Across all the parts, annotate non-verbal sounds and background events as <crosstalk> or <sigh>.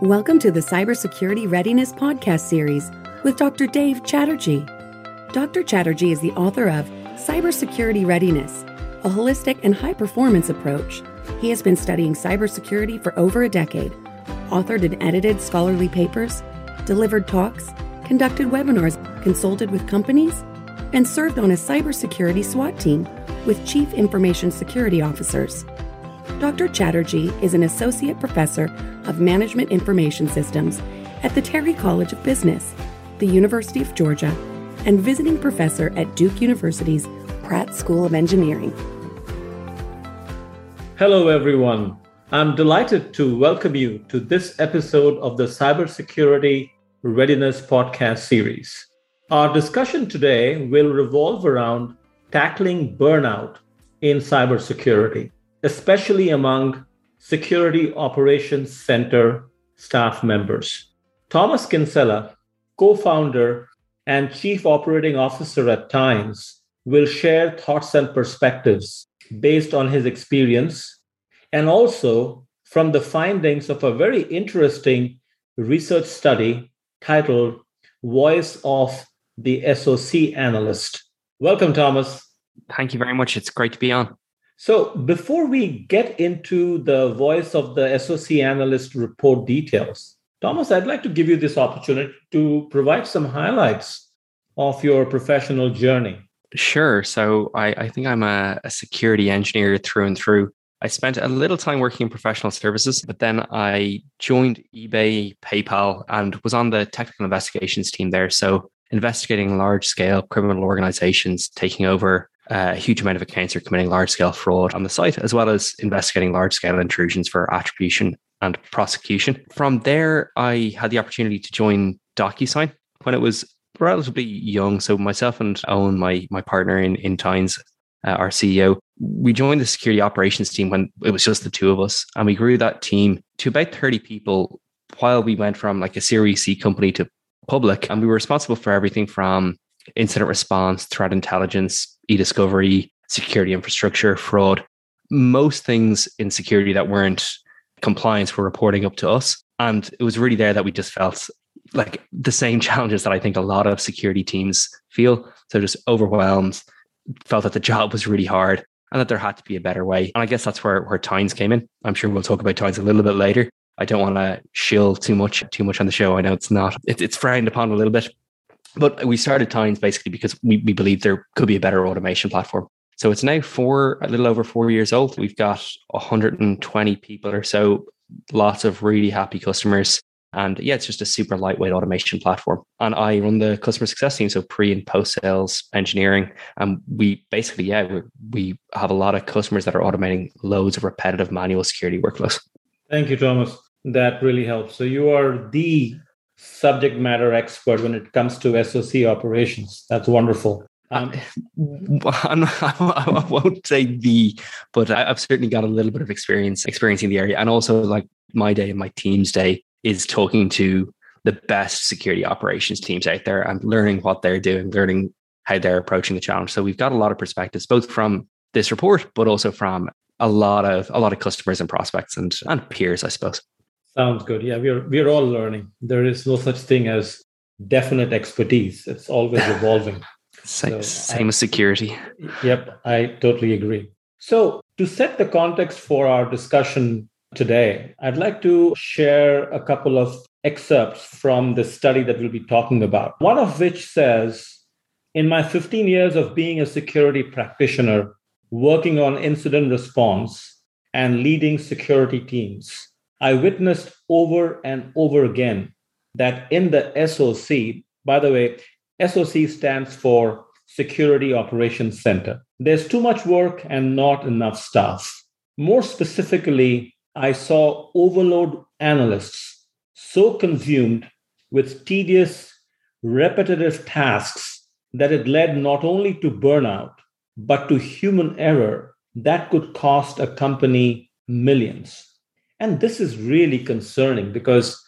Welcome to the Cybersecurity Readiness Podcast series with Dr. Dave Chatterjee. Dr. Chatterjee is the author of Cybersecurity Readiness, a holistic and high performance approach. He has been studying cybersecurity for over a decade, authored and edited scholarly papers, delivered talks, conducted webinars, consulted with companies, and served on a cybersecurity SWAT team with Chief Information Security Officers. Dr. Chatterjee is an associate professor of management information systems at the Terry College of Business, the University of Georgia, and visiting professor at Duke University's Pratt School of Engineering. Hello, everyone. I'm delighted to welcome you to this episode of the Cybersecurity Readiness Podcast series. Our discussion today will revolve around tackling burnout in cybersecurity especially among Security Operations Center staff members. Thomas Kinsella, co founder and chief operating officer at Tines, will share thoughts and perspectives based on his experience and also from the findings of a very interesting research study titled Voice of the SOC Analyst. Welcome, Thomas. Thank you very much. It's great to be on. So, before we get into the voice of the SOC analyst report details, Thomas, I'd like to give you this opportunity to provide some highlights of your professional journey. Sure. So, I, I think I'm a, a security engineer through and through. I spent a little time working in professional services, but then I joined eBay, PayPal, and was on the technical investigations team there. So, investigating large scale criminal organizations taking over a huge amount of accounts are committing large scale fraud on the site, as well as investigating large scale intrusions for attribution and prosecution. From there, I had the opportunity to join DocuSign when it was relatively young. So myself and Owen, my my partner in in Tines, uh, our CEO, we joined the security operations team when it was just the two of us, and we grew that team to about thirty people. While we went from like a Series C company to public, and we were responsible for everything from incident response, threat intelligence, e-discovery, security infrastructure, fraud. Most things in security that weren't compliance were reporting up to us. And it was really there that we just felt like the same <laughs> challenges that I think a lot of security teams feel. So just overwhelmed, felt that the job was really hard and that there had to be a better way. And I guess that's where, where Tines came in. I'm sure we'll talk about Tines a little bit later. I don't want to shill too much, too much on the show. I know it's not, it, it's frowned upon a little bit, but we started Tines basically because we, we believe there could be a better automation platform. So it's now four, a little over four years old. We've got 120 people or so, lots of really happy customers. And yeah, it's just a super lightweight automation platform. And I run the customer success team, so pre and post sales engineering. And we basically, yeah, we have a lot of customers that are automating loads of repetitive manual security workflows. Thank you, Thomas. That really helps. So you are the subject matter expert when it comes to SOC operations. That's wonderful. Um, I won't say the, but I've certainly got a little bit of experience experiencing the area, and also like my day and my team's day is talking to the best security operations teams out there and learning what they're doing, learning how they're approaching the challenge. So we've got a lot of perspectives, both from this report, but also from a lot of a lot of customers and prospects and and peers, I suppose. Sounds good. Yeah, we're we're all learning. There is no such thing as definite expertise. It's always <laughs> evolving. same, so same I, as security. Yep, I totally agree. So to set the context for our discussion today, I'd like to share a couple of excerpts from the study that we'll be talking about. One of which says, in my 15 years of being a security practitioner, working on incident response and leading security teams, I witnessed over and over again that in the SOC, by the way, SOC stands for Security Operations Center, there's too much work and not enough staff. More specifically, I saw overload analysts so consumed with tedious, repetitive tasks that it led not only to burnout, but to human error that could cost a company millions. And this is really concerning because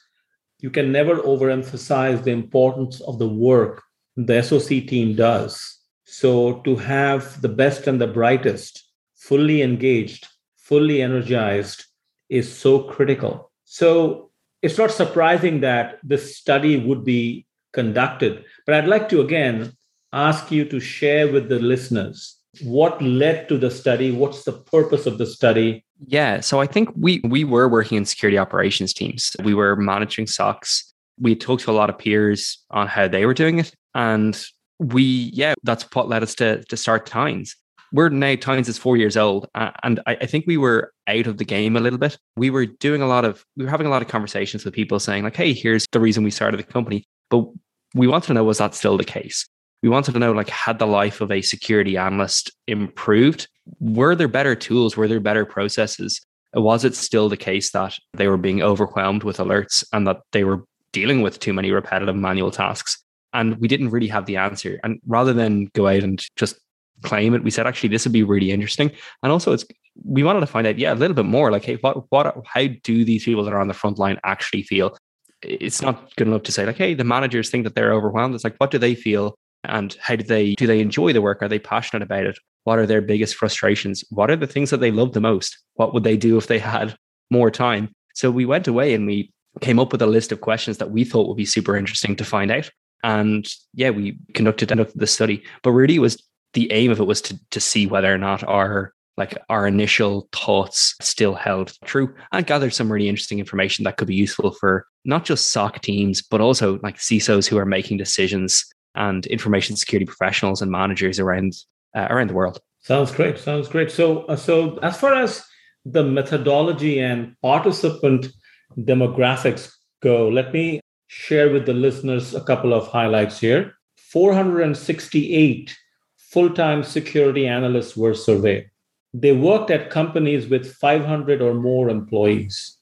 you can never overemphasize the importance of the work the SOC team does. So, to have the best and the brightest fully engaged, fully energized is so critical. So, it's not surprising that this study would be conducted. But I'd like to again ask you to share with the listeners what led to the study, what's the purpose of the study. Yeah, so I think we we were working in security operations teams. We were monitoring SOCs. We talked to a lot of peers on how they were doing it, and we yeah, that's what led us to to start Tines. We're now Tines is four years old, uh, and I, I think we were out of the game a little bit. We were doing a lot of we were having a lot of conversations with people saying like, "Hey, here's the reason we started the company," but we wanted to know was that still the case? We wanted to know like had the life of a security analyst improved? Were there better tools? Were there better processes? Was it still the case that they were being overwhelmed with alerts and that they were dealing with too many repetitive manual tasks? And we didn't really have the answer. And rather than go out and just claim it, we said actually this would be really interesting. And also it's we wanted to find out, yeah, a little bit more like, hey, what what how do these people that are on the front line actually feel? it's not good enough to say like, hey, the managers think that they're overwhelmed. It's like, what do they feel? And how do they do they enjoy the work? Are they passionate about it? What are their biggest frustrations? What are the things that they love the most? What would they do if they <laughs> had more time? So we went away and we came up with a list of questions that we thought would be super interesting to find out. And yeah, we conducted, the study. But really was the aim of it was to to see whether or not our like our initial thoughts still held true and gathered some really interesting information that could be useful for not just SOC teams, but also like CISOs who are making decisions and information security professionals and managers around uh, around the world. Sounds great. Sounds great. So, uh, so as far as the methodology and participant demographics go, let me share with the listeners a couple of highlights here. 468 full-time security analysts were surveyed. They worked at companies with 500 or more employees.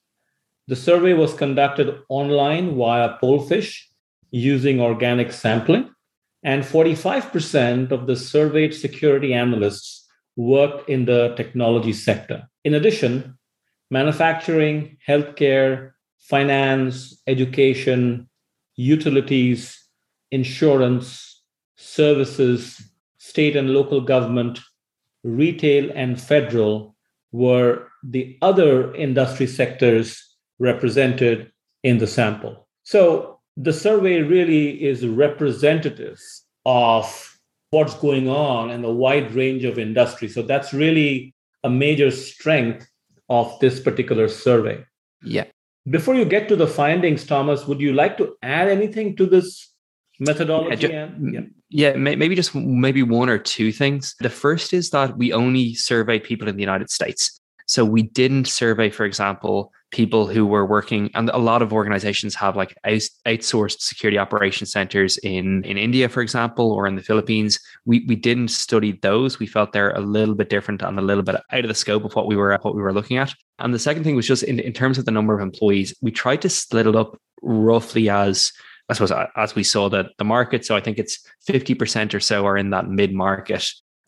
The survey was conducted online via Pollfish using organic sampling, and 45% of the surveyed security analysts worked in the technology sector. In addition, manufacturing, healthcare, finance, education, utilities, insurance, services, state and local government, retail and federal were the other industry sectors represented in the sample. So the survey really is representative of what's going on in a wide range of industries. So that's really a major strength of this particular survey. Yeah. Before you get to the findings, Thomas, would you like to add anything to this methodology? Yeah, ju- yeah. yeah, maybe just maybe one or two things. The first is that we only surveyed people in the United States. So we didn't survey, for example, people who were working, and a lot of organizations have like outsourced security operations centers in in India, for example, or in the Philippines. We we didn't study those. We felt they're a little bit different and a little bit out of the scope of what we were what we were looking at. And the second thing was just in, in terms of the number of employees, we tried to split it up roughly as I suppose as we saw that the market. So I think it's 50% or so are in that mid market,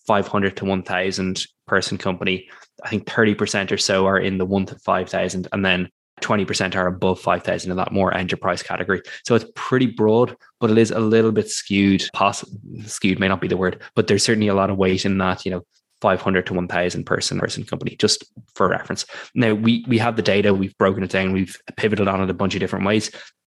500 to 1000 person company. I think 30% or so are in the one to 5000 and then 20% are above 5000 in that more enterprise category. So it's pretty broad, but it is a little bit skewed. Skewed may not be the word, but there's certainly a lot of weight in that, you know, 500 to 1000 person person company just for reference now we we have the data we've broken it down we've pivoted on it a bunch of different ways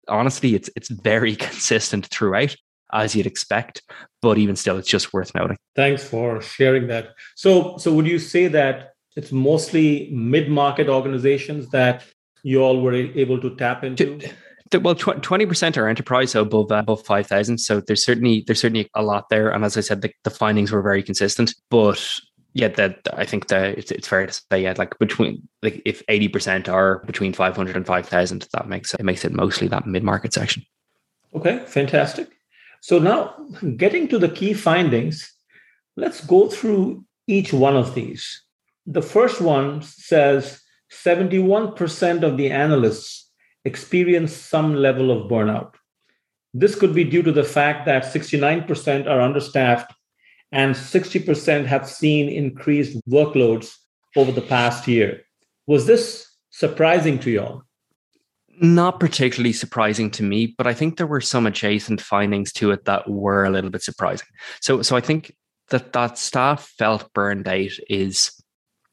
honestly, it's it's very <laughs> consistent throughout, as you'd expect. But even still, it's just worth noting. Thanks for sharing that. So, so would you say that it's mostly mid-market organizations that you all were able to tap into? well, twenty percent are enterprise, so above uh, above five thousand. So there's certainly there's certainly a lot there, and as I said, the, the findings were very consistent. But yeah, that I think that it's, it's fair to say, yeah, like between like if eighty percent are between five hundred and five thousand, that makes it makes it mostly that mid market section. Okay, fantastic. So now getting to the key findings, let's go through each one of these. The first one says 71% of the analysts experience some level of burnout. This could be due to the fact that 69% are understaffed and 60% have seen increased workloads over the past year. Was this surprising to y'all? Not particularly surprising to me, but I think there were some adjacent findings to it that were a little bit surprising. So, so I think that that staff felt burned out is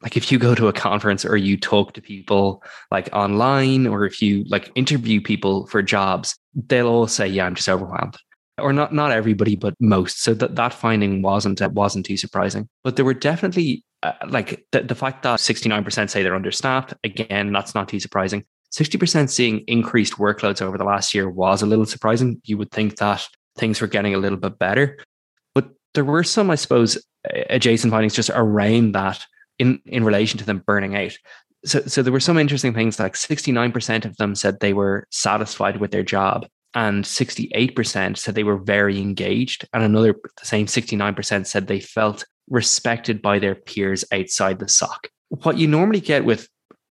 like if you go to a conference or you talk to people like online or if you like interview people for jobs they'll all say yeah i'm just overwhelmed. Or not not everybody but most. So that that finding wasn't uh, wasn't too surprising. But there were definitely uh, like the, the fact that 69% say they're understaffed again that's not too surprising 60% seeing increased workloads over the last year was a little surprising you would think that things were getting a little bit better but there were some i suppose adjacent findings just around that in in relation to them burning out so so there were some interesting things like 69% of them said they were satisfied with their job and 68% said they were very engaged and another the same 69% said they felt respected by their peers outside the SOC. What you normally get with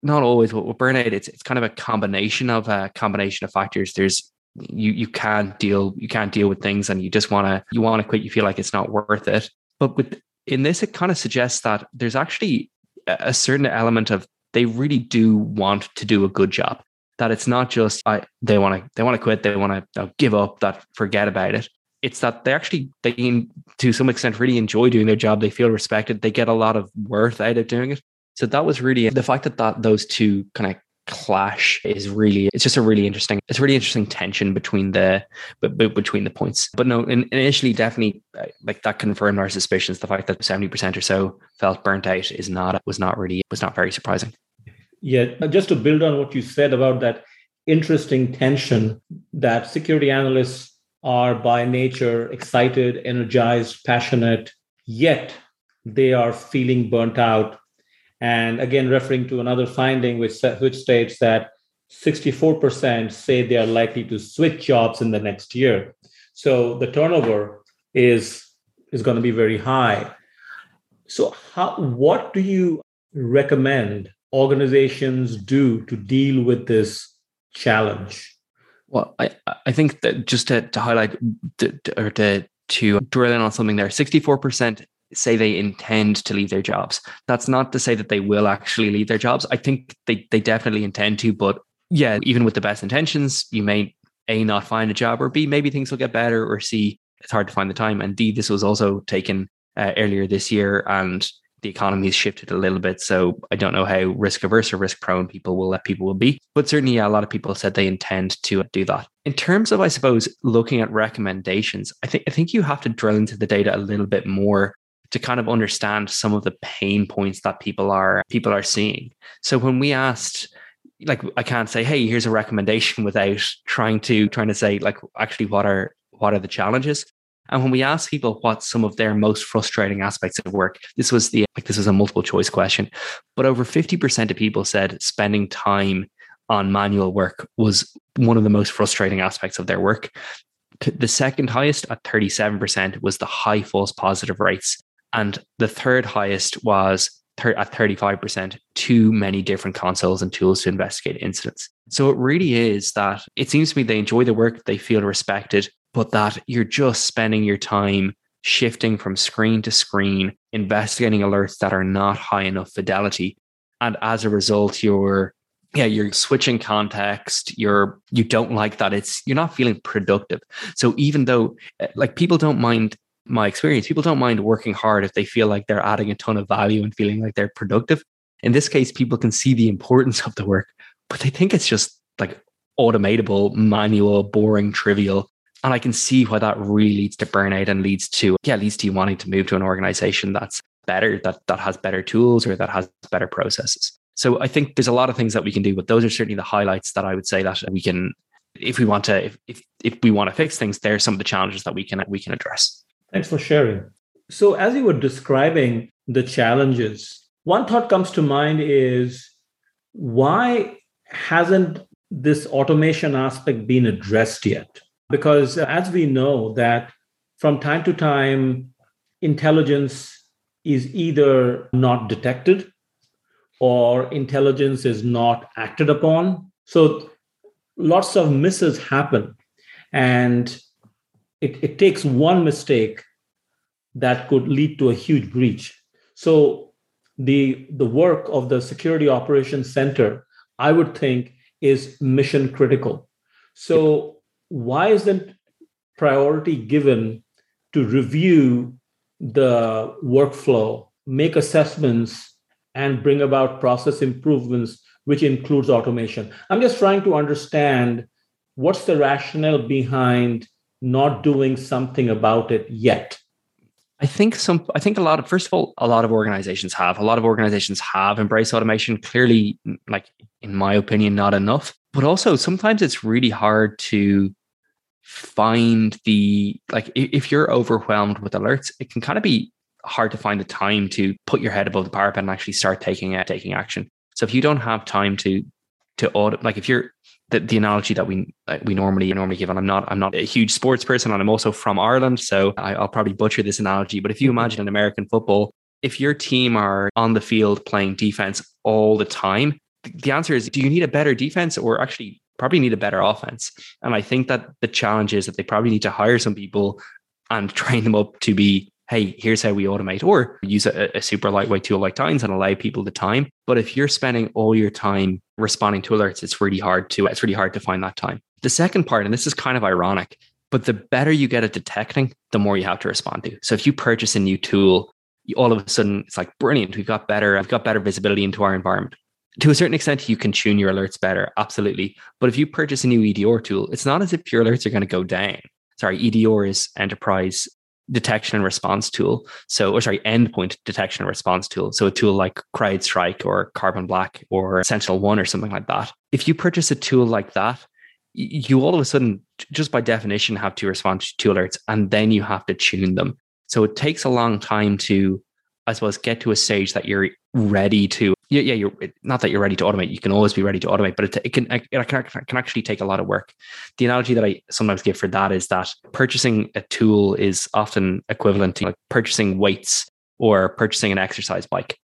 not always with burnout, it's it's kind of a combination of a combination of factors. There's you you can't deal you can't deal with things and you just want to you want to quit. You feel like it's not worth it. But with in this, it kind of suggests that there's actually a certain element of they really do want to do a good job that it's not just I, they want to they want to quit, they want to uh, give up, that forget about it. It's that they actually they to some extent really enjoy doing their job. They feel respected. They get a lot of worth out of doing it. So that was really the fact that, that those two kind of clash is really it's just a really interesting it's a really interesting tension between the but, between the points but no in, initially definitely uh, like that confirmed our suspicions the fact that 70% or so felt burnt out is not was not really was not very surprising yeah, just to build on what you said about that interesting tension that security analysts are by nature excited, energized, passionate, yet they are feeling burnt out. And again, referring to another finding which, which states that 64% say they are likely to switch jobs in the next year. So the turnover is, is going to be very high. So, how, what do you recommend organizations do to deal with this challenge? Well, I, I think that just to, to highlight to, or to, to drill in on something there, 64% say they intend to leave their jobs. That's not to say that they will actually leave their jobs. I think they, they definitely intend to, but yeah, even with the best intentions, you may A, not find a job, or B, maybe things will get better, or C, it's hard to find the time. And D, this was also taken uh, earlier this year. And the economy has shifted a little bit. So I don't know how risk averse or risk prone people will let people will be. But certainly, yeah, a lot of people said they intend to do that. In terms of, I suppose, looking at recommendations, I think I think you have to drill into the data a little bit more to kind of understand some of the pain points that people are people are seeing. So when we asked like I can't say, hey, here's a recommendation <laughs> without trying to trying to say like actually what are what are the challenges. And when we asked people what some of their most frustrating aspects of work, this was the like this was a multiple choice question, but over 50% of people said spending time on manual work was one of the most frustrating aspects of their work. The second highest at 37% was the high false positive rates. And the third highest was at 35%, too many different consoles and tools to investigate incidents. So it really is that it seems to me they enjoy the work, they feel respected, but that you're just spending your time shifting from screen to screen, investigating alerts that are not high enough fidelity. And as a result, you're yeah, you're switching context. You're you don't like that. It's you're not feeling productive. So even though eh, like people don't mind my experience, people don't mind working hard if they feel like they're adding a ton of value and feeling like they're productive. In this case, people can see the importance of the work, but they think it's just like automatable, manual, boring, trivial and I can see why that really leads to burnout and leads to, yeah, leads to you wanting to move to an organization that's better, that that has better tools or that has better processes. So I think there's a lot of things that we can do, but those are certainly the highlights that I would say that we can, if we want to, if if, if we want to fix things, there are some of the challenges that we can we can address. Thanks for sharing. So as you were describing the challenges, one thought comes to mind is why hasn't this automation aspect been addressed yet? because as we know that from time to time intelligence is either not detected or intelligence is not acted upon so lots of misses happen and it, it takes one mistake that could lead to a huge breach so the the work of the security operations center i would think is mission critical so why isn't priority given to review the workflow, make assessments, and bring about process improvements, which includes automation. I'm just trying to understand what's the rationale behind not doing something about it yet. I think some I think a lot of first of all, a lot of organizations have. A lot of organizations have embraced automation. Clearly, like in my opinion, not enough. But also sometimes it's really hard to find the like if you're overwhelmed with alerts, it can kind of be hard to find the time to put your head above the parapet and actually start taking taking action. So if you don't have time to to audit, like if you're the, the analogy that we uh, we normally normally give, and I'm not I'm not a huge sports person, and I'm also from Ireland, so I, I'll probably butcher this analogy. But if you mm-hmm. imagine an American football, if your team are on the field playing defense all the time, the answer is: Do you need a better defense, or actually probably need a better offense? And I think that the challenge is that they probably need to hire some people and <laughs> train them up to be hey, here's how we automate, or use a, a, super lightweight tool like Tines and allow people the time. But if you're spending all your time responding to alerts, it's really hard to it's really hard to find that time. The second part, and this is kind of ironic, but the better you get at detecting, the more you have to respond to. So if you purchase a new tool, all of a sudden it's like brilliant. We've got better, we've got better visibility into our environment. To a certain extent, you can tune your alerts better, absolutely. But if you purchase a new EDR tool, it's not as if your alerts are going to go down. Sorry, EDR is enterprise detection and response tool. So, or sorry, endpoint detection and response tool. So a tool like CrowdStrike or Carbon Black or Sentinel One or something like that. If you purchase a tool like that, you all of a sudden, just by definition, have to respond to alerts and then you have to tune them. So it takes a long time to, I suppose, get to a stage that you're ready to yeah, yeah, you're not that you're ready to automate. You can always be ready to automate, but it, it can it can, can actually take a lot of work. The analogy that I sometimes give for that is that purchasing a tool is often equivalent to like purchasing weights or purchasing an exercise bike.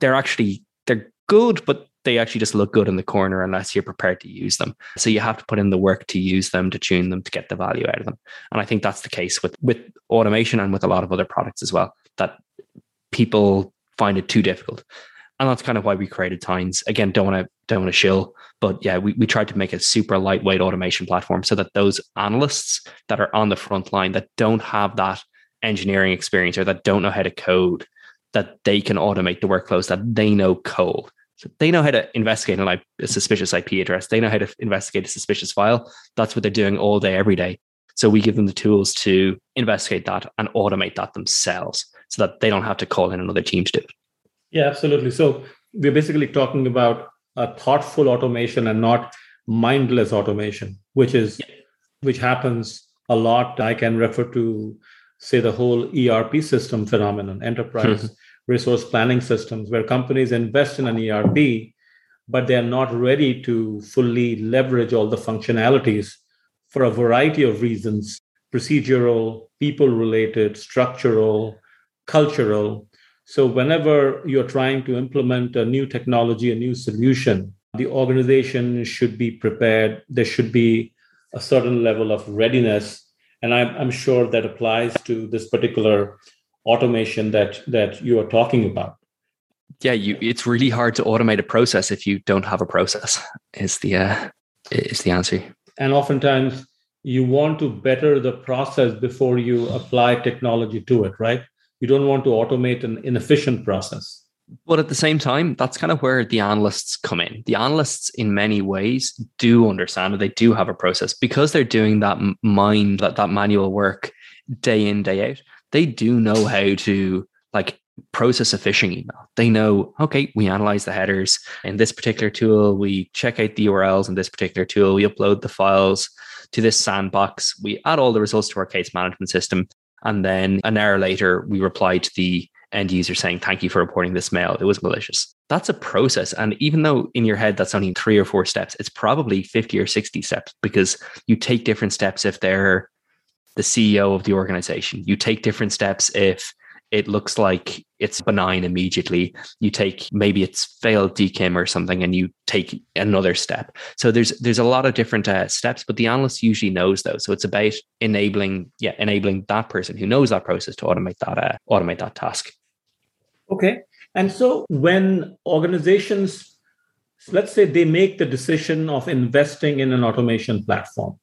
They're actually they're good, but they actually just look good in the corner unless you're prepared to use them. So you have to put in the work to use them, to tune them, to get the value out of them. And I think that's the case with with automation and with a lot of other products as well. That people find it too difficult and that's kind of why we created Tines. Again, don't want to don't want to shill, but yeah, we, we tried to make a super lightweight automation platform so that those analysts that are on the front line that don't have that engineering experience or that don't know how to code, that they can automate the workflows that they know cold. So they know how to investigate a, a suspicious IP address. They know how to investigate a suspicious file. That's what they're doing all day, every day. So we give them the tools to investigate that and automate that themselves so that they don't have to call in another team to do it. Yeah, absolutely. So we're basically talking about a thoughtful automation and not mindless automation, which is yeah. which happens a lot. I can refer to say the whole ERP system phenomenon, enterprise mm-hmm. resource planning systems, where companies invest in an ERP, but they're not ready to fully leverage all the functionalities for a variety of reasons procedural, people related, structural, cultural. So, whenever you're trying to implement a new technology, a new solution, the organization should be prepared. There should be a certain level of readiness. And I'm, I'm sure that applies to this particular automation that, that you are talking about. Yeah, you, it's really hard to automate a process if you don't have a process. Is the uh, is the answer? And oftentimes, you want to better the process before you apply technology to it, right? You don't want to automate an inefficient process. But at the same time, that's kind of where the analysts come in. The analysts, in many ways, do understand that they do have a process because they're doing that mind, that, that manual work day in, day out. They do know how to like process a phishing email. They know, okay, we analyze the headers in this particular tool, we check out the URLs in this particular tool, we upload the files to this sandbox, we add all the results to our case management system, and then an hour later, we reply to the end user saying, Thank you for reporting this mail. It was malicious. That's a process. And even though in your head that's only three or four steps, it's probably 50 or 60 steps because you take different steps if they're the CEO of the organization. You take different steps if it looks like it's benign immediately. You take maybe it's failed DKIM or something, and you take another step. So there's there's a lot of different uh, steps, but the analyst usually knows those. So it's about enabling, yeah, enabling that person who knows that process to automate that uh, automate that task. Okay, and so when organizations, let's say they make the decision of investing in an automation platform,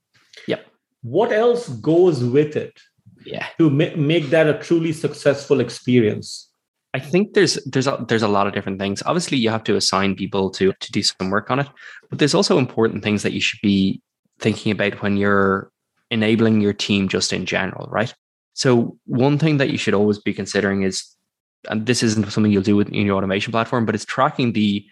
yep. What else goes with it? Yeah to ma- make that a truly successful experience I think there's there's a, there's a lot of different things. Obviously, you have to assign people to to do some work on it, but there's also important things that you should be thinking about when you're enabling your team just in general, right? So one thing that you should always be considering is, and this isn't something you'll do with in your automation platform, but it's tracking the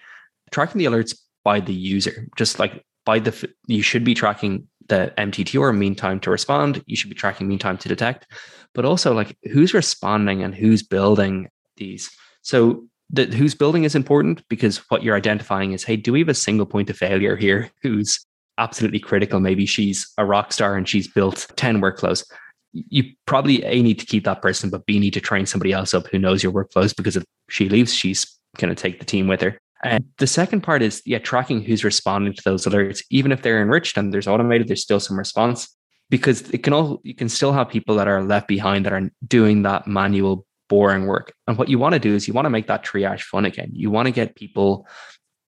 tracking the alerts by the user. Just like by the you should be tracking the MTT or mean time to respond. You should be tracking mean time to detect, but also like who's responding and who's building these. So the who's building is important because what you're identifying is, hey, do we have a single point of failure here <laughs> who's absolutely critical? Maybe she's a rock star and she's built 10 workflows. You probably A need to keep that person, but B need to train somebody else up who knows your workflows because if she leaves, she's going to take the team with her. And the second part is yeah, tracking who's responding to those alerts, even if they're enriched and there's automated, there's still some response because it can all you can still have people that are left behind that are doing that manual boring work. And what you want to do is you want to make that triage fun again. You want to get people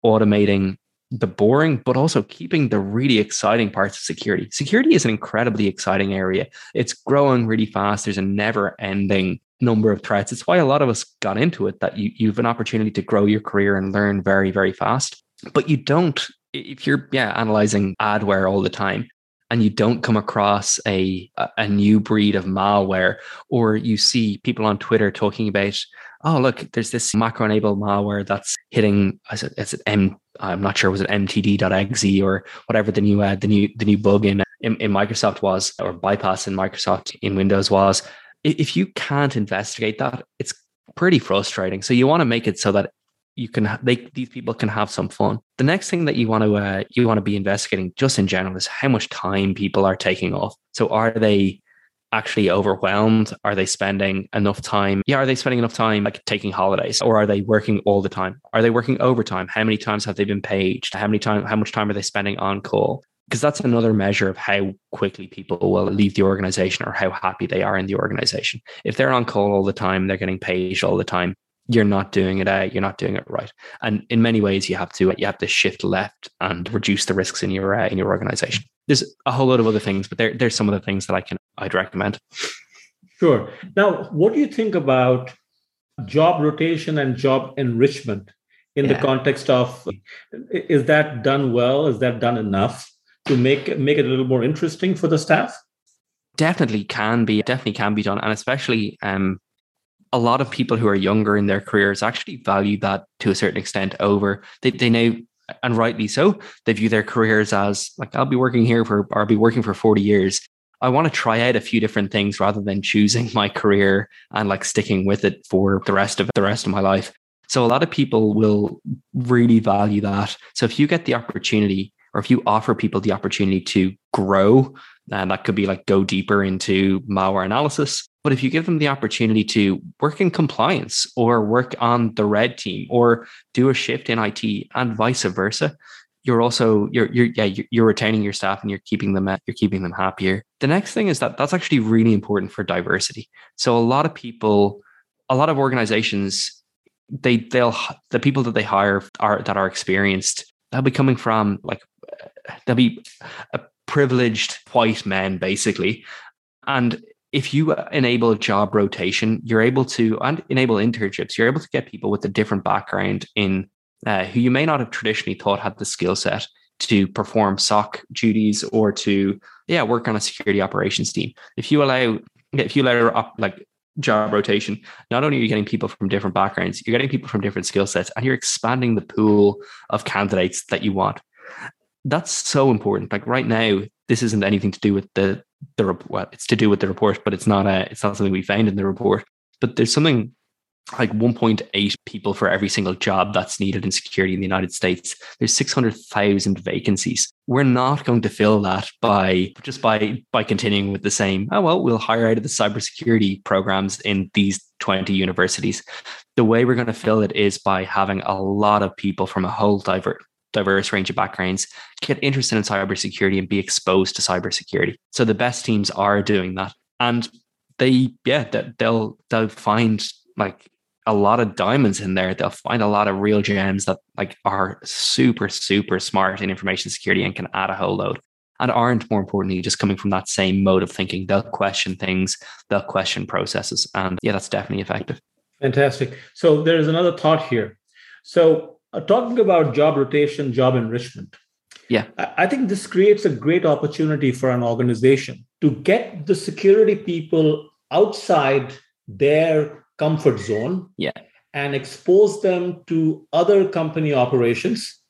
automating the boring, but also keeping the really exciting parts of security. Security is an incredibly exciting area. It's growing really fast. There's a never ending number of threats. It's why a lot of us got into it, that you, you have an opportunity to grow your career and learn very, very fast. But you don't, if you're yeah, analyzing adware all the time, and you don't come across a a new breed of malware or you see people on twitter talking about oh look there's this macro enabled malware that's hitting is it, is it m i'm not sure was it mtd.exe or whatever the new uh, the new the new bug in, in in microsoft was or bypass in microsoft in windows was if you can't investigate that it's pretty frustrating so you want to make it so that you can they these people can have some fun. The next thing that you want to uh, you want to be investigating just in general is how much time people are taking off. So are they actually overwhelmed? Are they spending enough time? Yeah, are they spending enough time like taking holidays or are they working all the time? Are they working overtime? How many times have they been paged? How many time how much time are they spending on call? Because that's another measure of how quickly people will leave the organization or how happy they are in the organization. If they're on call all the time, they're getting paged all the time, you're not doing it out, you're not doing it right. And in many ways, you have to you have to shift left and reduce the risks in your uh, in your organization. There's a whole lot of other things, but there, there's some of the things that I can I'd recommend. Sure. Now, what do you think about job rotation and job enrichment in yeah. the context of is that done well? Is that done enough to make make it a little more interesting for the staff? Definitely can be, definitely can be done, and especially um, a lot of people who are younger in their careers actually value that to a certain extent over they, they know and rightly so they view their careers as like i'll be working here for or i'll be working for 40 years. I want to try out a few different things rather than choosing my career and like sticking with it for the rest of the rest of my life. So a lot of people will really value that. So if you get the opportunity or if you offer people the opportunity to grow and that could be like go deeper into malware analysis but if you give them the opportunity to work in compliance or work on the red team or do a shift in IT and vice versa, you're also you're you're yeah you're retaining your staff and you're keeping them you're keeping them happier. The next thing is that that's actually really important for diversity. So a lot of people, a lot of organizations, they they'll the people that they hire are that are experienced. They'll be coming from like they'll be a privileged white men basically, and if you enable job rotation, you're able to and enable internships. You're able to get people with a different background in uh, who you may not have traditionally thought had the skill set to perform SOC duties or to yeah work on a security operations team. If you allow if you allow like job rotation, not only are you getting people from different backgrounds, you're getting people from different skill sets, and you're expanding the pool of candidates that you want. That's so important. Like right now, this isn't anything to do with the the well, it's to do with the report, but it's not a it's not something we found in the report. But there's something like 1.8 people for every single job that's needed in security in the United States. There's 600,000 vacancies. We're not going to fill that by just by by continuing with the same. Oh well, we'll hire out of the cybersecurity programs in these 20 universities. The way we're going to fill it is by having a lot of people from a whole diverse diverse range of backgrounds get interested in cybersecurity and be exposed to cybersecurity. So the best teams are doing that, and they yeah they'll they'll find like a lot of diamonds in there. They'll find a lot of real gems that like are super super smart in information security and can add a whole load. And aren't more importantly just coming from that same mode of thinking. They'll question things, they'll question processes, and yeah, that's definitely effective. Fantastic. So there is another thought here. So uh, talking about job rotation, job enrichment. Yeah. I think this creates a great opportunity for an organization to get the security people outside their comfort zone. Yeah. And expose them to other company operations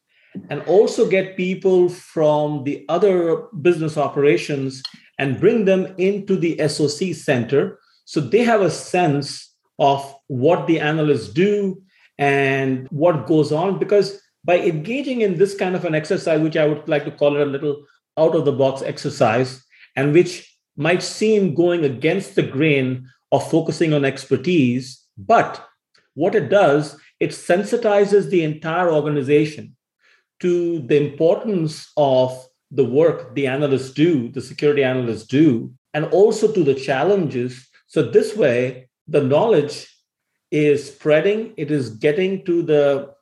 and also get people from the other business operations and bring them into the SOC center so they have a sense of what the analysts do and what goes on. Because by engaging in this kind of an exercise, which I would like to call it a little out of the box exercise, and which might seem going against the grain of focusing on expertise, but what it does, it sensitizes the entire organization to the importance of the work the analysts do, the security analysts do, and also to the challenges. So, this way, the knowledge is spreading, it is getting to the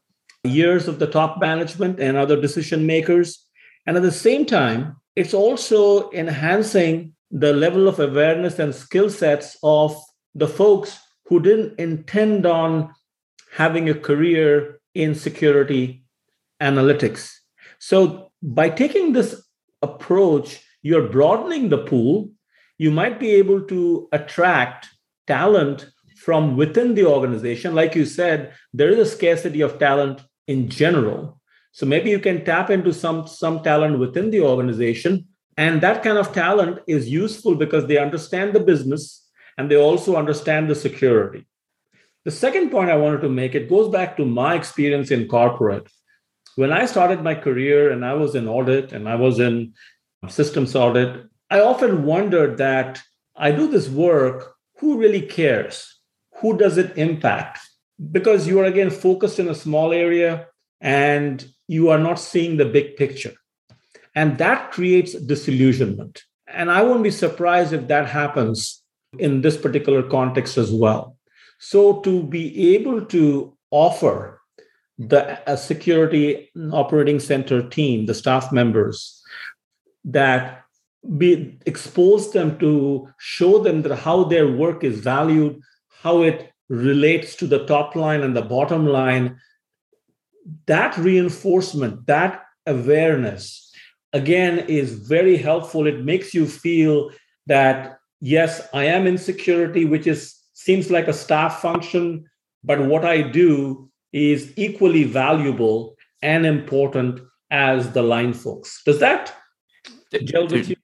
ears of the top management and other decision makers. And at the same time, it's also enhancing the level of awareness and skill sets of the folks who didn't intend on having a career in security analytics. So, by taking this approach, you're broadening the pool. You might be able to attract talent from within the organization. Like you said, there is a scarcity of talent in general. So maybe you can tap into some, some talent within the organization. And that kind of talent is useful because they understand the business and they also understand the security. The second point I wanted to make, it goes back to my experience in corporate when I started my career and I was in audit and I was in systems audit, I often wondered that I do this work, who really cares? Who does it impact? Because you are again focused in a small area and you are not seeing the big picture. And that creates disillusionment. And I won't be surprised if that happens in this particular context as well. So, to be able to offer the security operating center team, the staff members, that be expose them to show them that how their work is valued, how it relates to the top line and the bottom line. That reinforcement, that awareness, again, is very helpful. It makes you feel that yes, I am in security, which is seems like a staff function, but what I do is equally valuable and important as the line folks. Does that gel with you?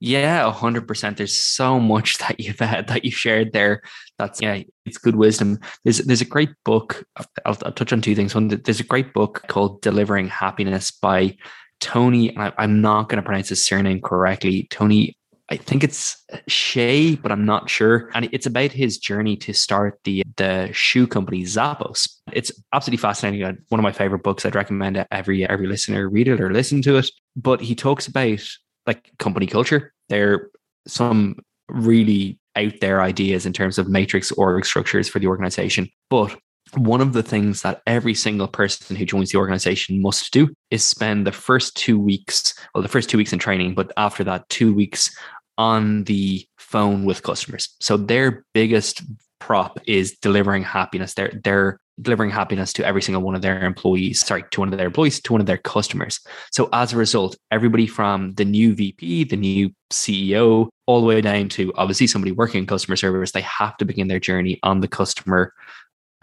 Yeah, hundred percent. There's so much <laughs> that you've had that you shared there. That's yeah, it's good wisdom. There's there's a great book. I'll, I'll touch on two things. One, there's a great book called "Delivering Happiness" by Tony. I, I'm not going to pronounce his surname correctly. Tony I think it's Hsieh, but I'm not sure. And it's about his journey to start the the shoe company Zappos. It's absolutely fascinating. One of my favorite books. I'd recommend every every listener read it or listen to it. But he talks about like company culture. There are some really out there ideas in terms of matrix org structures for the organization. But one of the things that every single person who joins the organization must do is spend the first two weeks, well, the first two weeks in training, but after that, two weeks on the phone with customers. So their biggest prop is delivering happiness. They're they're delivering happiness to every single one of their employees, sorry, to one of their employees, to one of their customers. So as a result, everybody from the new VP, the new CEO, all the way down to obviously somebody working in customer service, they have to begin their journey on the customer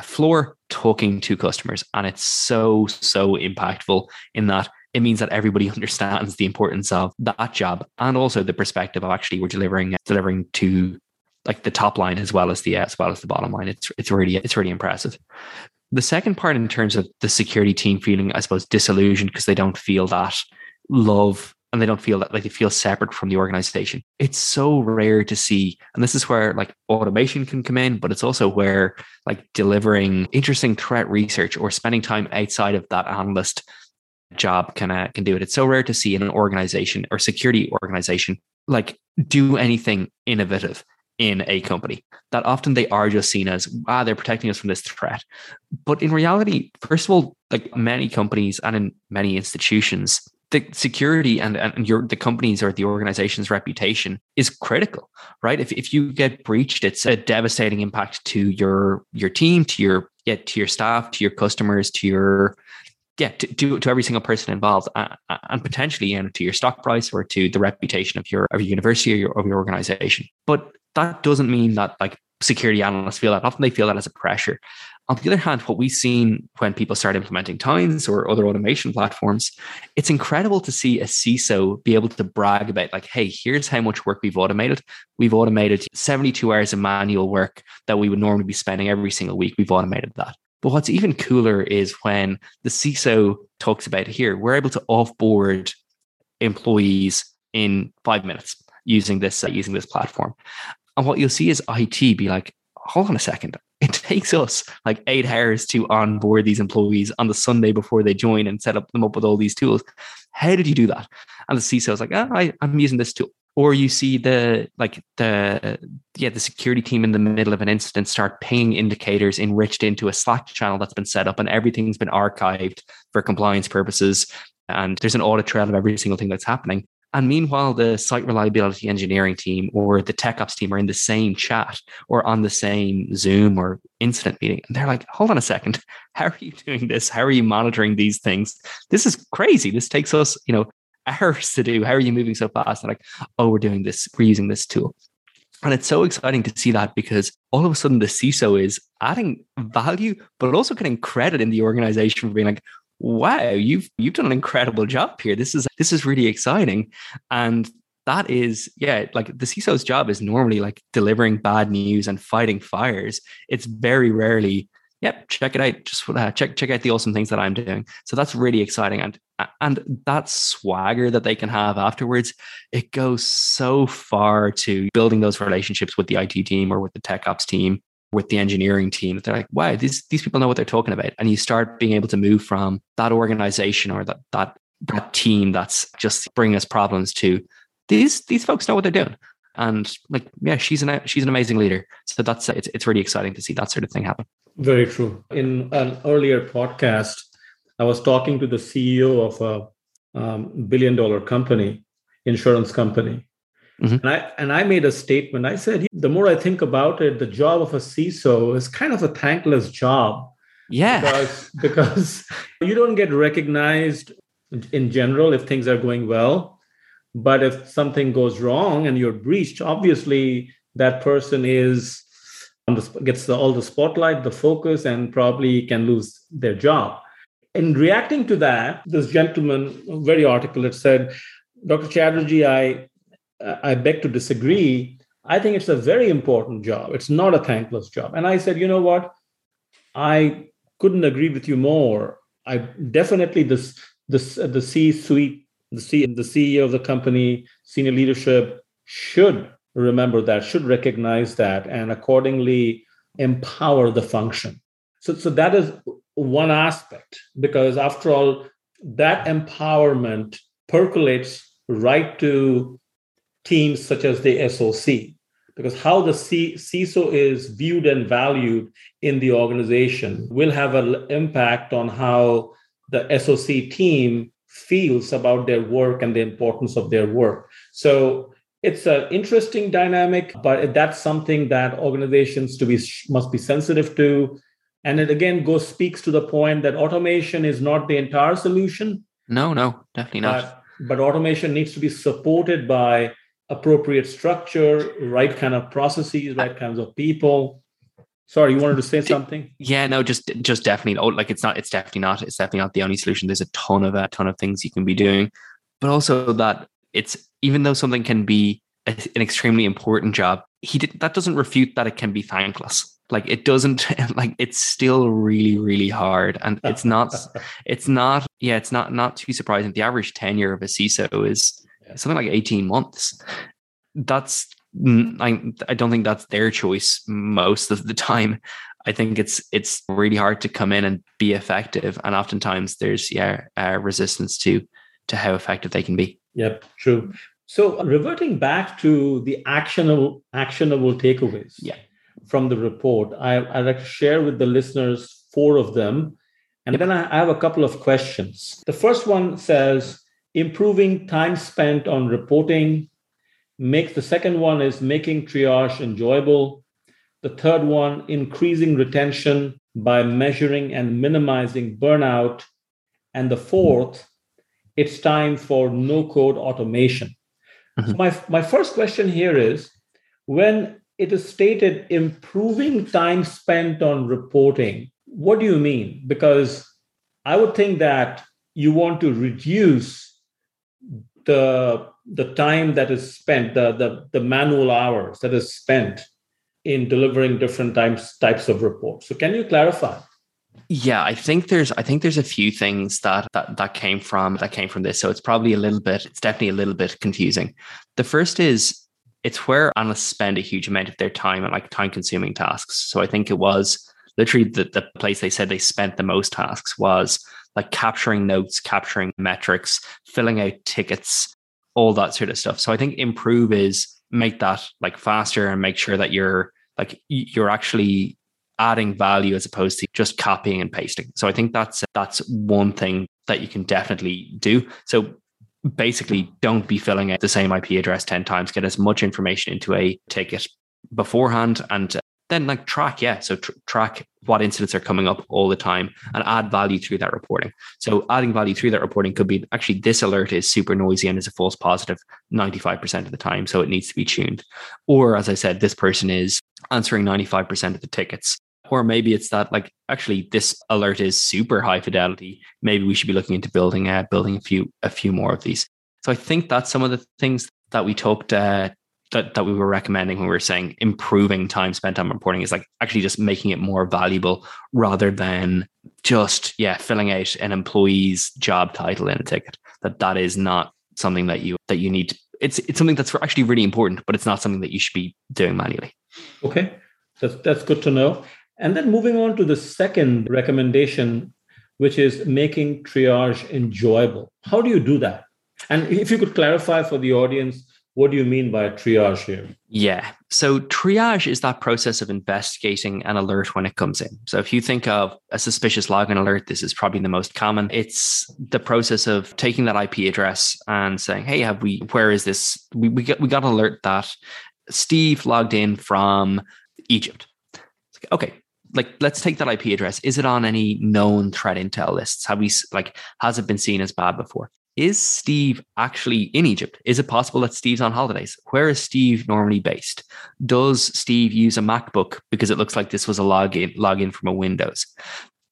floor talking to customers. And it's so, so impactful in that it means that everybody <laughs> understands the importance of that job and also the perspective of actually we're delivering delivering to like the top line as well as the as well as the bottom line. It's it's really it's really impressive. The second part in terms of the security team feeling, I suppose, disillusioned because they don't feel that love and they don't feel that like they feel separate from the organization. It's so rare to see. And this is where like automation can come in, but it's also where like delivering interesting threat research or spending time outside of that analyst job can uh, can do it. It's so rare to see an organization or security organization like do anything innovative in a company. That often they are just seen as ah they're protecting us from this threat. But in reality, first of all, like many companies and in many institutions, the security and, and your the company's or the organization's reputation is critical, right? If, if you get breached, it's a devastating impact to your your team, to your yeah, to your staff, to your customers, to your yeah, to, to, to every single person involved, uh, uh, and potentially you know, to your stock price or to the reputation of your of your university or your, of your organization. But that doesn't mean that like security analysts feel that. Often they feel that as a pressure. On the other hand, what we've seen when people start implementing Tines or other automation platforms, it's incredible to see a CISO be able to brag about, like, hey, here's how much work we've automated. We've automated 72 hours of manual work that we would normally be spending every single week. We've automated that. But what's even cooler is when the CISO talks about here, we're able to offboard employees in five minutes using this uh, using this platform. And what you'll see is IT be like, hold on a second. Takes us like eight hours to onboard these employees on the Sunday before they join and set up them up with all these tools. How did you do that? And the CISO is like, oh, I, I'm using this tool. Or you see the like the yeah the security team in the middle of an incident start pinging indicators enriched into a Slack channel that's been set up and everything's been archived for compliance purposes. And there's an audit trail of every single thing that's happening. And meanwhile, the site reliability engineering team or the tech ops team are in the same chat or on the same Zoom or incident meeting. And they're like, hold on a second. <laughs> How are you doing this? How are you monitoring these things? This is crazy. This takes us, you know, <laughs> hours to do. How are you moving so fast? And like, oh, we're doing this, we're using this tool. And it's so exciting to see that because all of a sudden the CISO is adding value, but also getting credit in the organization for being like, wow, you've you've done an incredible job here. This is this is really exciting. And that is, yeah, like the CISO's job is normally like delivering bad news and fighting fires. It's very rarely, yep, check it out. Just uh, check check out the awesome things that I'm doing. So that's really exciting. And and that swagger that they can have afterwards, it goes so far to building those relationships with the IT team or with the tech ops team with the engineering team they're like wow these these people know what they're talking about. And you start being able to move from that organization or that that that team that's just bringing us problems to these these folks know what they're doing. And like yeah she's an she's an amazing leader. So that's it's, it's really exciting to see that sort of thing happen. Very true. In an earlier podcast i was talking to the ceo of a um, billion dollar company insurance company Mm-hmm. And I and I made a statement. I said, the more I think about it, the job of a CISO is kind of a thankless job. Yeah. Because, because <laughs> you don't get recognized in general if things are going well. But if something goes wrong and you're breached, obviously that person is the, gets the, all the spotlight, the focus, and probably can lose their job. In reacting to that, this gentleman, very articulate, said, Dr. Chatterjee, I Uh, I beg to disagree. I think it's a very important job. It's not a thankless job. And I said, you know what? I couldn't agree with you more. I definitely this this uh, the C suite, the C the CEO of the company, senior leadership should remember that, should recognize that, and accordingly empower the function. So, so that is one aspect because after all, that empowerment percolates right to teams such as the SOC, because how the C- CISO is viewed and valued in the organization will have an impact on how the SOC team feels about their work and the importance of their work. So it's an interesting dynamic, but that's something that organizations to be must be sensitive to. And it again goes speaks to the point that automation is not the entire solution. No, no, definitely not. But, but automation needs to be supported by appropriate structure, right kind of processes, right kinds of people. Sorry, you wanted to say something? Yeah, no, just just definitely. Oh, like it's not. It's definitely not. It's definitely not the only solution. There's a ton of a ton of things you can be doing, but also that it's even though something can be a, an extremely important job, he did that doesn't refute that it can be thankless. Like it doesn't. <laughs> Like it's still really really hard, and it's not. <laughs> it's not. Yeah, it's not not too surprising. The average tenure of a CISO is something like 18 months. That's I, I don't think that's their choice most of the time. I think it's it's really hard to come in and be effective, and oftentimes there's yeah uh, resistance to to how effective they can be. Yep, true. So reverting back to the actionable actionable takeaways yeah. from the report, I, I'd like to share with the listeners four of them, and yep. then I have a couple of questions. The first one says improving time spent on reporting. makes the second one is making triage enjoyable. The third one, increasing retention by measuring and minimizing burnout. And the fourth, it's time for no code automation. Mm-hmm. So my, my first question here is when it is stated improving time spent on reporting, what do you mean? Because I would think that you want to reduce the the time that is spent, the the, the manual hours that is spent in delivering different types types of reports. So can you clarify? Yeah, I think there's I think there's a few things that that that came from that came from this. So it's probably a little bit it's definitely a little bit confusing. The first is it's where analysts spend a huge amount of their time on like time consuming tasks. So I think it was literally the, the place they said they spent the most tasks was like capturing notes, capturing metrics, filling out tickets, all that sort of stuff. So I think improve is make that like faster and make sure that you're like you're actually adding value as opposed to just copying and pasting. So I think that's that's one thing that you can definitely do. So basically don't be filling out the same IP address 10 times, get as much information into a ticket beforehand and then like track yeah. So tr- track what incidents are coming up all the time and add value through that reporting. So adding value through that reporting could be actually this alert is super noisy and is a false positive 95% of the time so it needs to be tuned. Or as i said this person is answering 95% of the tickets. Or maybe it's that like actually this alert is super high fidelity. Maybe we should be looking into building uh, building a few a few more of these. So i think that's some of the things that we talked uh, that, that we were recommending when we were saying improving time spent on reporting is like actually just making it more valuable rather than just yeah filling out an employee's job title in a ticket. That that is not something that you that you need it's it's something that's actually really important but it's not something that you should be doing manually. Okay. That's that's good to know. And then moving on to the second recommendation which is making triage enjoyable. How do you do that? And if you could clarify for the audience what do you mean by triage here? Yeah. So, triage is that process of investigating an alert when it comes in. So, if you think of a suspicious login alert, this is probably the most common. It's the process of taking that IP address and saying, hey, have we, where is this? We, we, got, we got an alert that Steve logged in from Egypt. Like, okay, like let's take that IP address. Is it on any known threat intel lists? Have we like has it been seen as bad before? Is Steve actually in Egypt? Is it possible that Steve's on holidays? Where is Steve normally based? Does Steve use a MacBook because it looks like this was a login login from a Windows?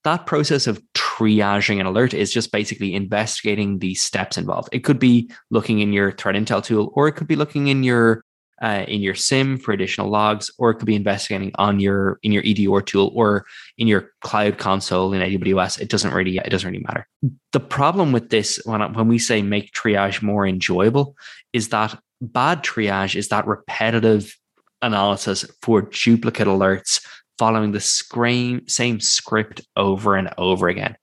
That process of triaging an alert is just basically investigating the steps involved. It could be looking in your threat intel tool, or it could be looking in your uh, in your SIEM for additional logs, or it could be investigating on your in your EDR tool or in your cloud console in AWS. It doesn't really it doesn't really matter. The problem with this when when we say make triage more enjoyable is that bad triage is that repetitive analysis for duplicate alerts following the same same script over and over again.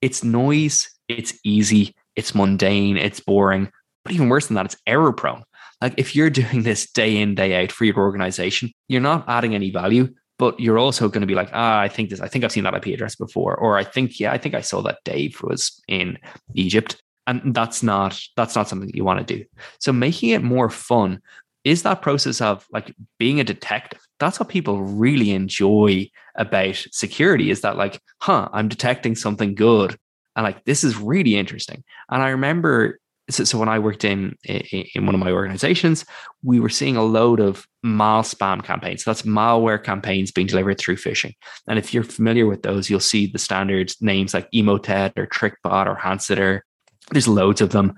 It's noise, it's easy, it's mundane, it's boring, but even worse than that, it's error prone like if you're doing this day in, day out for your organization, you're not adding any value, but you're also going to be like, ah, I think this, I think I've seen that IP address before. Or I think, yeah, I think I saw that Dave was in Egypt. And that's not that's not something that you want to do. So making it more fun is that process of like being a detective. That's what people really enjoy about security is that like, huh, I'm detecting something good. And like this is really interesting. And I remember so, so when I worked in, in, in one of my organizations, we were seeing a load of mal spam campaigns. So that's malware campaigns being delivered through phishing. And if you're familiar with those, you'll see the standard names like Emotet or TrickBot or Hancitor. There's loads of them,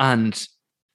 and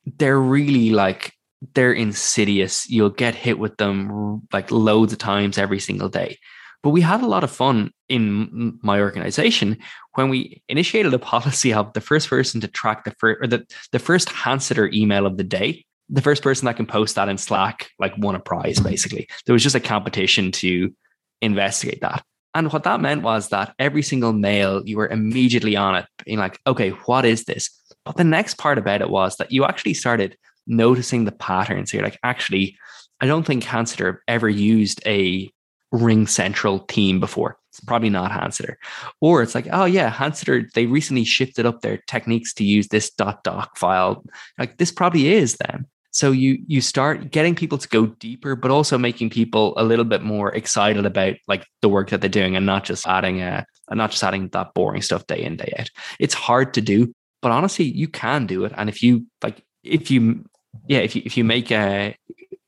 they're really like they're insidious. You'll get hit with them like loads of times every single day. But we had a lot of fun in my organization when we initiated a policy of the first person to track the first or the, the first Hancitor email of the day. The first person that can post that in Slack like won a prize, basically. There was just a competition to investigate that. And what that meant was that every single mail, you were immediately on it, being like, okay, what is this? But the next part about it was that you actually started noticing the patterns. So you're like, actually, I don't think Hancitor ever used a RingCentral team before. It's probably not Hancitor. Or it's like, oh yeah, Hancitor, they recently shifted up their techniques to use this dot .doc file. Like this probably is them. So you you start getting people to go deeper, but also making people a little bit more excited about like the work that they're doing and not just adding a and not just adding that boring stuff day in, day out. It's hard to do, but honestly, you can do it. And if you like if you yeah, if you if you make a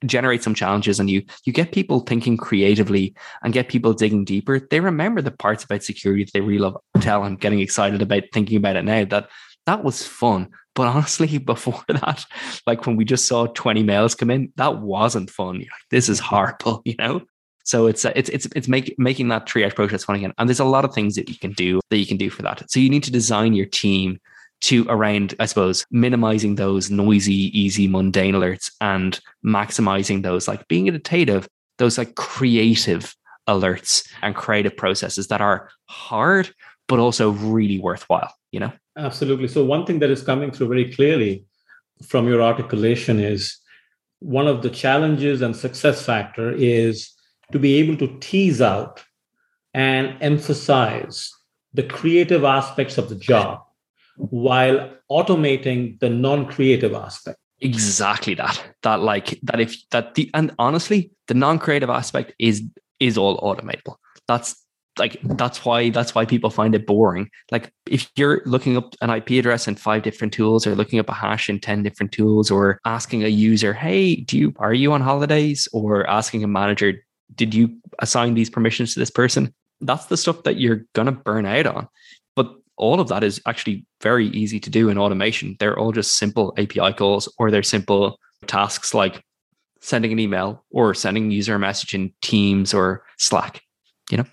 generate some challenges and you you get people thinking creatively and get people digging deeper they remember the parts about security that they really love tell i'm getting excited about thinking about it now. That that was fun. But honestly <laughs> before that like when we just saw 20 mails come in that wasn't fun. Like, this is horrible <laughs> you know? So it's uh, it's it's it's make, making that triage process fun again. And there's a lot of things that you can do that you can do for that. So you need to design your team to around, I suppose, minimizing those noisy, easy, mundane alerts and maximizing those, like being meditative, those like creative alerts and creative processes that are hard, but also really worthwhile, you know? Absolutely. So, one thing that is coming through very clearly from your articulation is one of the challenges and success factor is to be able to tease out and emphasize the creative aspects of the job while automating the non-creative aspect. Exactly that. That like that if that the and honestly the non-creative aspect is is all automatable. That's like that's why that's why people find it boring. Like if you're looking up an ip address in five different tools or looking up a hash in 10 different tools or asking a user hey do you are you on holidays? or asking a manager did you assign these permissions to this person? That's the stuff that you're gonna burn out on. But all of that is actually very easy to do in automation. They're all just simple API calls or they're simple tasks like sending an email or sending user a message in Teams or Slack, you know?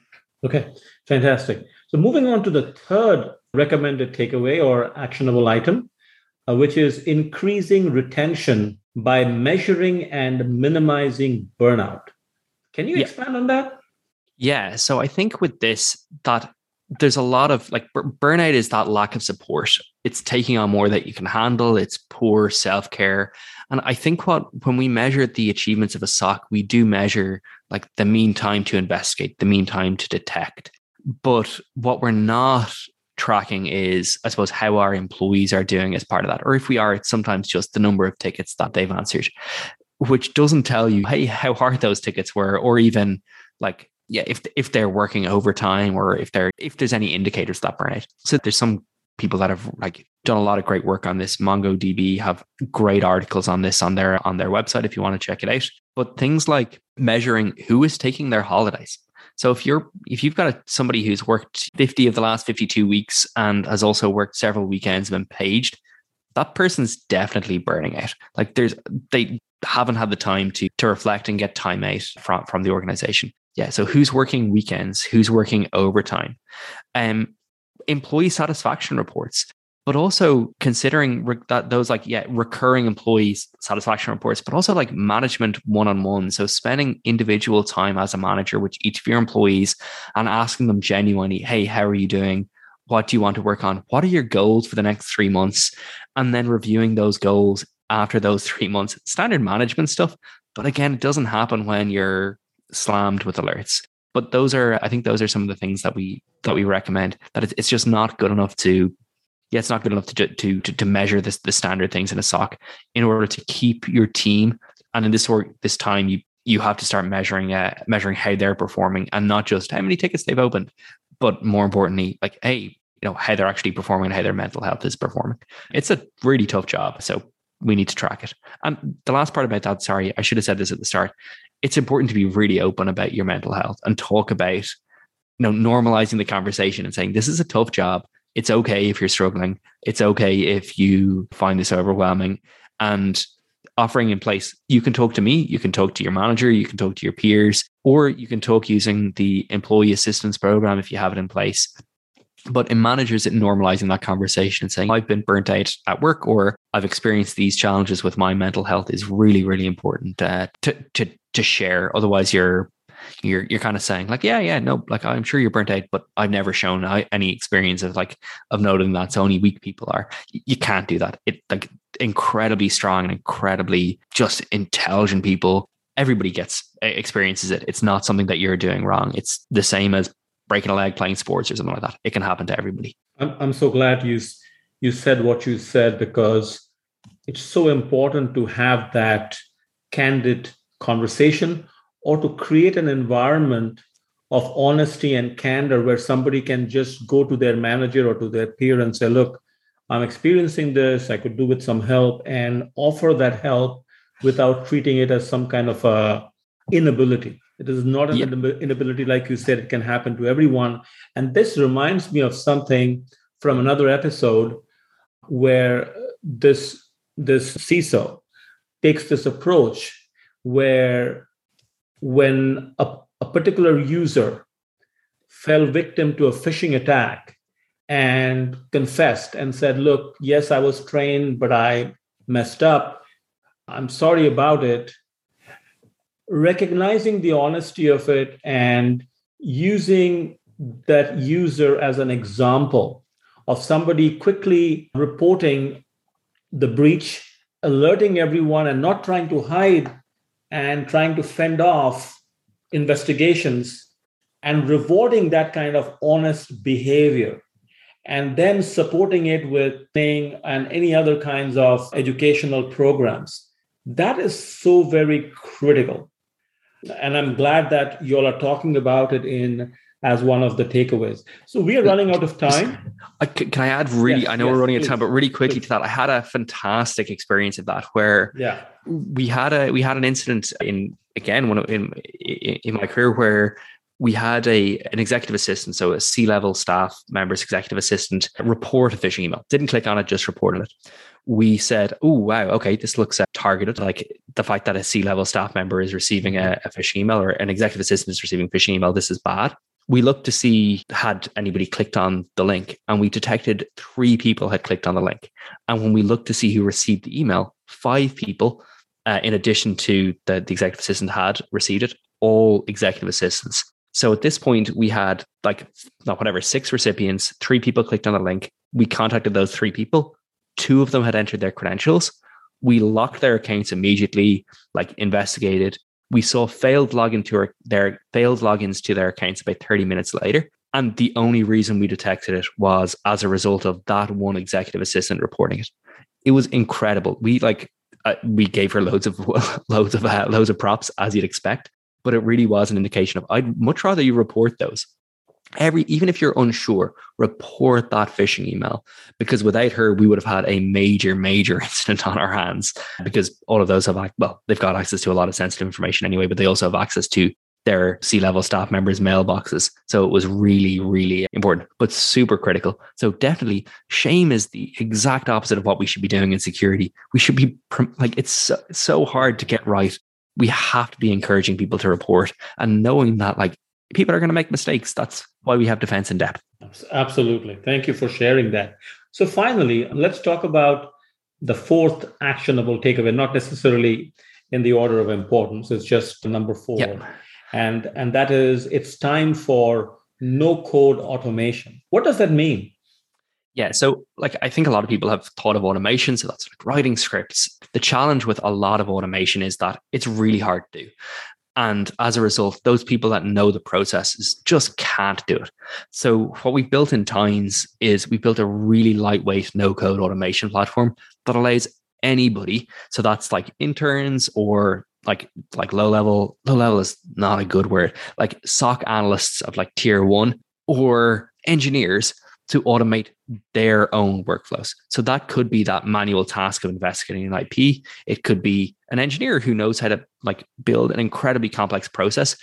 Okay, fantastic. So moving on to the third recommended takeaway or actionable item, uh, which is increasing retention by measuring and minimizing burnout. Can you yeah. expand on that? Yeah. So I think with this, that there's a lot of like burnout is that lack of support. It's taking on more that you can handle. It's poor self care. And I think what when we measure the achievements of a SOC, we do measure like the mean time to investigate, the mean time to detect. But what we're not tracking is, I suppose, how our employees are doing as part of that. Or if we are, it's sometimes just the number of tickets that they've answered, which doesn't tell you, hey, how hard those tickets were, or even like yeah, if if they're working overtime or if they're if there's any indicators that burn out. So there's some people that have like done a lot of great work on this. MongoDB have great articles on this on their on their website if you want to check it out. But things like measuring who is taking their holidays. So if you're if you've got a, somebody who's worked 50 of the last 52 weeks and has also worked several weekends and been paged, that person's definitely burning out. Like there's they haven't had the time to to reflect and get time out from from the organization. Yeah. So who's working weekends? Who's working overtime? Um, employee satisfaction reports, but also considering re- that those like yeah recurring employee satisfaction reports, but also like management one on one. So spending individual time as a manager with each of your employees and asking them genuinely, hey, how are you doing? What do you want to work on? What are your goals for the next three months? And then reviewing those goals after those <laughs> three months. Standard management stuff. But again, it doesn't happen when you're slammed with alerts. But those are, I think, those are some of the things that we that we recommend. That it's, just not good enough to, yeah, it's not good enough to to to, to measure this the standard things in a SOC in order to keep your team. And in this work, this time, you you have to start measuring uh, measuring how they're performing and not just how many tickets they've opened, but more importantly, like hey, you know how they're actually performing and how their mental health is performing. It's a really tough job, so we need to track it. And the last part about that, sorry, I should have said this at the start, it's important to be really open about your mental health and talk about you know normalizing the conversation and saying this is a tough job. It's okay if you're struggling. It's okay if you find this overwhelming. And offering in place you can talk to me. You can talk to your manager. You can talk to your peers or you can talk using the employee assistance program if you have it in place but in managers, it normalizing that conversation and saying, I've been burnt out at work or I've experienced these challenges with my mental health is really, really important uh, to, to, to share. Otherwise, you're you're you're kind of saying like yeah yeah no like i'm sure you're burnt out but i've never shown any experience of like of noting that so only weak people are you can't do that it like incredibly strong and incredibly just intelligent people everybody gets experiences it. It's not something that you're doing wrong. It's the same as breaking a leg playing sports or something like that. It can happen to everybody. I'm, I'm so glad you you said what you said because it's so important to have that candid conversation or to create an environment of honesty and candor where somebody can just go to their manager or to their peer and say, look, I'm experiencing this, I could do with some help, and offer that help without treating it as some kind of a inability. It is not an yeah. inability, like you said, it can happen to everyone. And this reminds me of something from another episode where this this CISO takes this approach where when a, a particular user fell victim to a phishing attack and confessed and said, Look, yes, I was trained, but I messed up. I'm sorry about it recognizing the honesty of it and using that user as an example of somebody quickly reporting the breach, alerting everyone, and not trying to hide and trying to fend off investigations and rewarding that kind of honest behavior and then supporting it with thing and any other kinds of educational programs. That is so very critical and I'm glad that you all are talking about it in as one of the takeaways. So we are running out of time. Can I add really? Yes, I know yes, we're running out of time, but really quickly please. to that, I had a fantastic experience of that where yeah we had a we had an incident in again one in in my career where we had a an executive assistant, so a C level staff member's executive assistant, report a phishing email. Didn't click on it, just reported it. We said, "Oh wow, okay, this looks uh, targeted." Like the fact that a C level staff member is receiving a, a phishing email or an executive assistant is receiving phishing email. This is bad. We looked to see had anybody clicked on the link, and we detected three people had clicked on the link. And when we looked to see who received the email, five people, uh, in addition to the, the executive assistant, had received it. All executive assistants so at this point, we had like, not whatever, six recipients, three people clicked on the link. We contacted those three people. Two of them had entered their credentials. We locked their accounts immediately, like investigated. We saw failed login to their failed logins to their accounts about 30 minutes later. And the only reason we detected it was as a result of that one executive assistant reporting it. It was incredible. We like uh, we gave her loads of <laughs> loads of uh, loads of props as you'd expect but it really was an indication of I'd much rather you report those. Every even if you're unsure, report that phishing email because without her, we would have had a major, major <laughs> incident on our hands because all of those have well, they've got access to a lot of sensitive information anyway, but they also have access to their C level staff members' mailboxes. So it was really, really important, but super critical. So definitely, shame is the exact opposite of what we should be doing in security. We should be like, it's so, so hard to get right we have to be encouraging people to report and knowing that like people are going to make mistakes. That's why we have defense in depth. Absolutely. Thank you for sharing that. So finally, let's talk about the fourth actionable takeaway, not necessarily in the order of importance. It's just number four. Yep. And, and that is it's time for no code automation. What does that mean? Yeah. So, like, I think a lot of people have thought of automation. So, that's like writing scripts. The challenge with a lot of automation is that it's really hard to do. And as a result, those people that know the processes just can't do it. So, what we've built in Tines is we built a really lightweight no code automation platform that allows anybody, so that's like interns or like like low level low level is not a good word like soc analysts of like tier one or engineers to automate their own workflows. So that could be that manual task of investigating an IP. It could be an engineer who knows how to like build an incredibly complex process.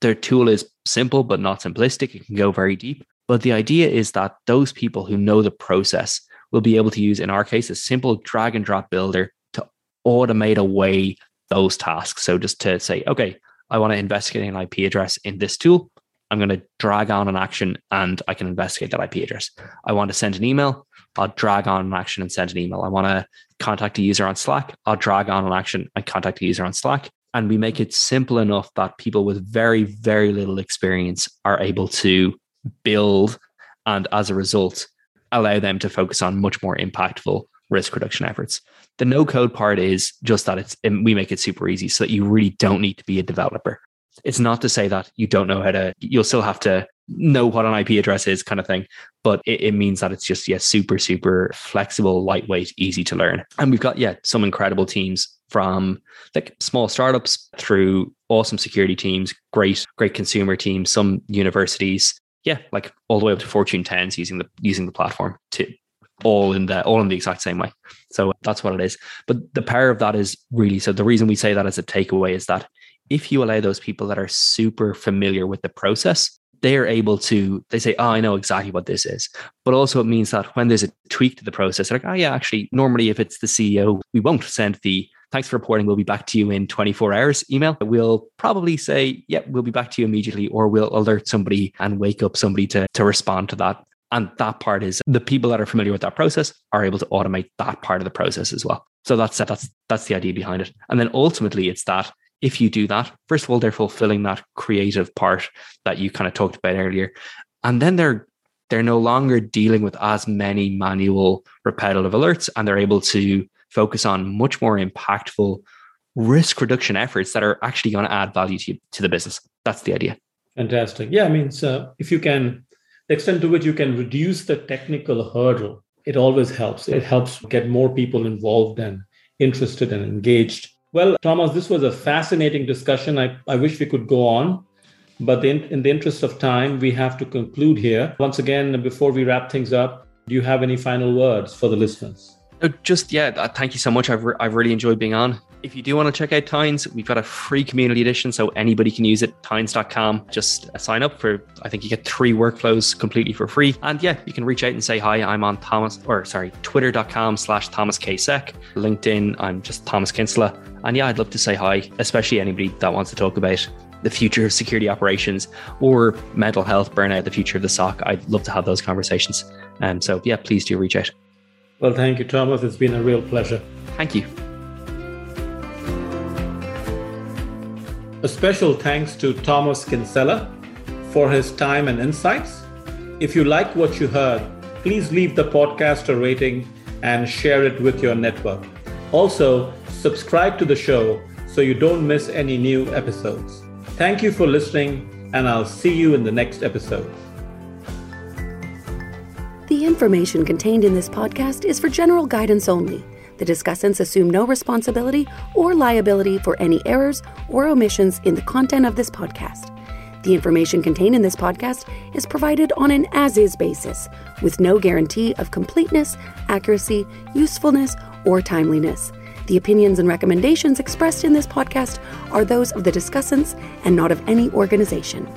Their tool is simple but not simplistic. It can go very deep. But the idea is that those people who know the process will be able to use, in our case, a simple drag and drop builder to automate away those tasks. So just to say, okay, I want to investigate an IP address in this tool. I'm going to drag on an action and I can investigate that IP address. I want to send an email. I'll drag on an action and send an email. I want to contact a user on Slack. I'll drag on an action and contact a user on Slack. And we make it simple enough that people with very, very little experience are able to build and as a result, allow them to focus on much more impactful risk reduction efforts. The no code part is just that it's we make it super easy so that you really don't need to be a developer. It's not to say that you don't know how to, you'll still have to know what an IP address is, kind of thing. But it, it means that it's just, yeah, super, super flexible, lightweight, easy to learn. And we've got, yeah, some incredible teams from like small startups through awesome security teams, great, great consumer teams, some universities. Yeah, like all the way up to Fortune 10s using the using the platform to all in the all in the exact same way. So that's what it is. But the power of that is really so the reason we say that as a takeaway is that if you allow those people that are super familiar with the process, they are able to, they say, oh, I know exactly what this is. But also, it means that when there's a tweak to the process, they're like, oh, yeah, actually, normally if it's the CEO, we won't send the thanks for reporting. We'll be back to you in 24 hours email. We'll probably say, yep, yeah, we'll be back to you immediately, or we'll alert somebody and wake up somebody to, to respond to that. And that part is the people that are familiar with that process are able to automate that part of the process as well. So that's that's that's the idea behind it. And then ultimately it's that if you do that, first of all, they're fulfilling that creative part that you kind of talked about earlier. And then they're they're no longer dealing with as many manual repetitive alerts and they're able to focus on much more impactful risk reduction efforts that are actually going to add value to, to the business. That's the idea. Fantastic. Yeah, I mean, so if you can, the extent to which you can reduce the technical hurdle, it always helps. It helps get more people involved and interested and engaged well, Thomas, this was a fascinating discussion. I, I wish we could go on, but in, in the interest of time, we have to conclude here. Once again, before we wrap things up, do you have any final words for the listeners? Just, yeah, uh, thank you so much. I've, re- I've really enjoyed being on. If you do want to check out Tines, we've got a free community edition, so anybody can use it. Tines.com. Just sign up for, I think you get three workflows completely for free. And yeah, you can reach out and say hi. I'm on Thomas, or sorry, twitter.com slash Thomas K Sec. LinkedIn, I'm just Thomas Kinsella. And yeah, I'd love to say hi, especially anybody that wants to talk about the future of security operations or mental health, burnout, the future of the SOC. I'd love to have those conversations. And so, yeah, please do reach out. Well, thank you, Thomas. It's been a real pleasure. Thank you. A special thanks to Thomas Kinsella for his time and insights. If you like what you heard, please leave the podcast a rating and share it with your network. Also, subscribe to the show so you don't miss any new episodes. Thank you for listening, and I'll see you in the next episode. The information contained in this podcast is for general guidance only the discussants assume no responsibility or liability for any errors or omissions in the content of this podcast. The information contained in this podcast is provided on an as is basis, with no guarantee of completeness, accuracy, usefulness, or timeliness. The opinions and recommendations expressed in this podcast are those of the discussants and not of any organization.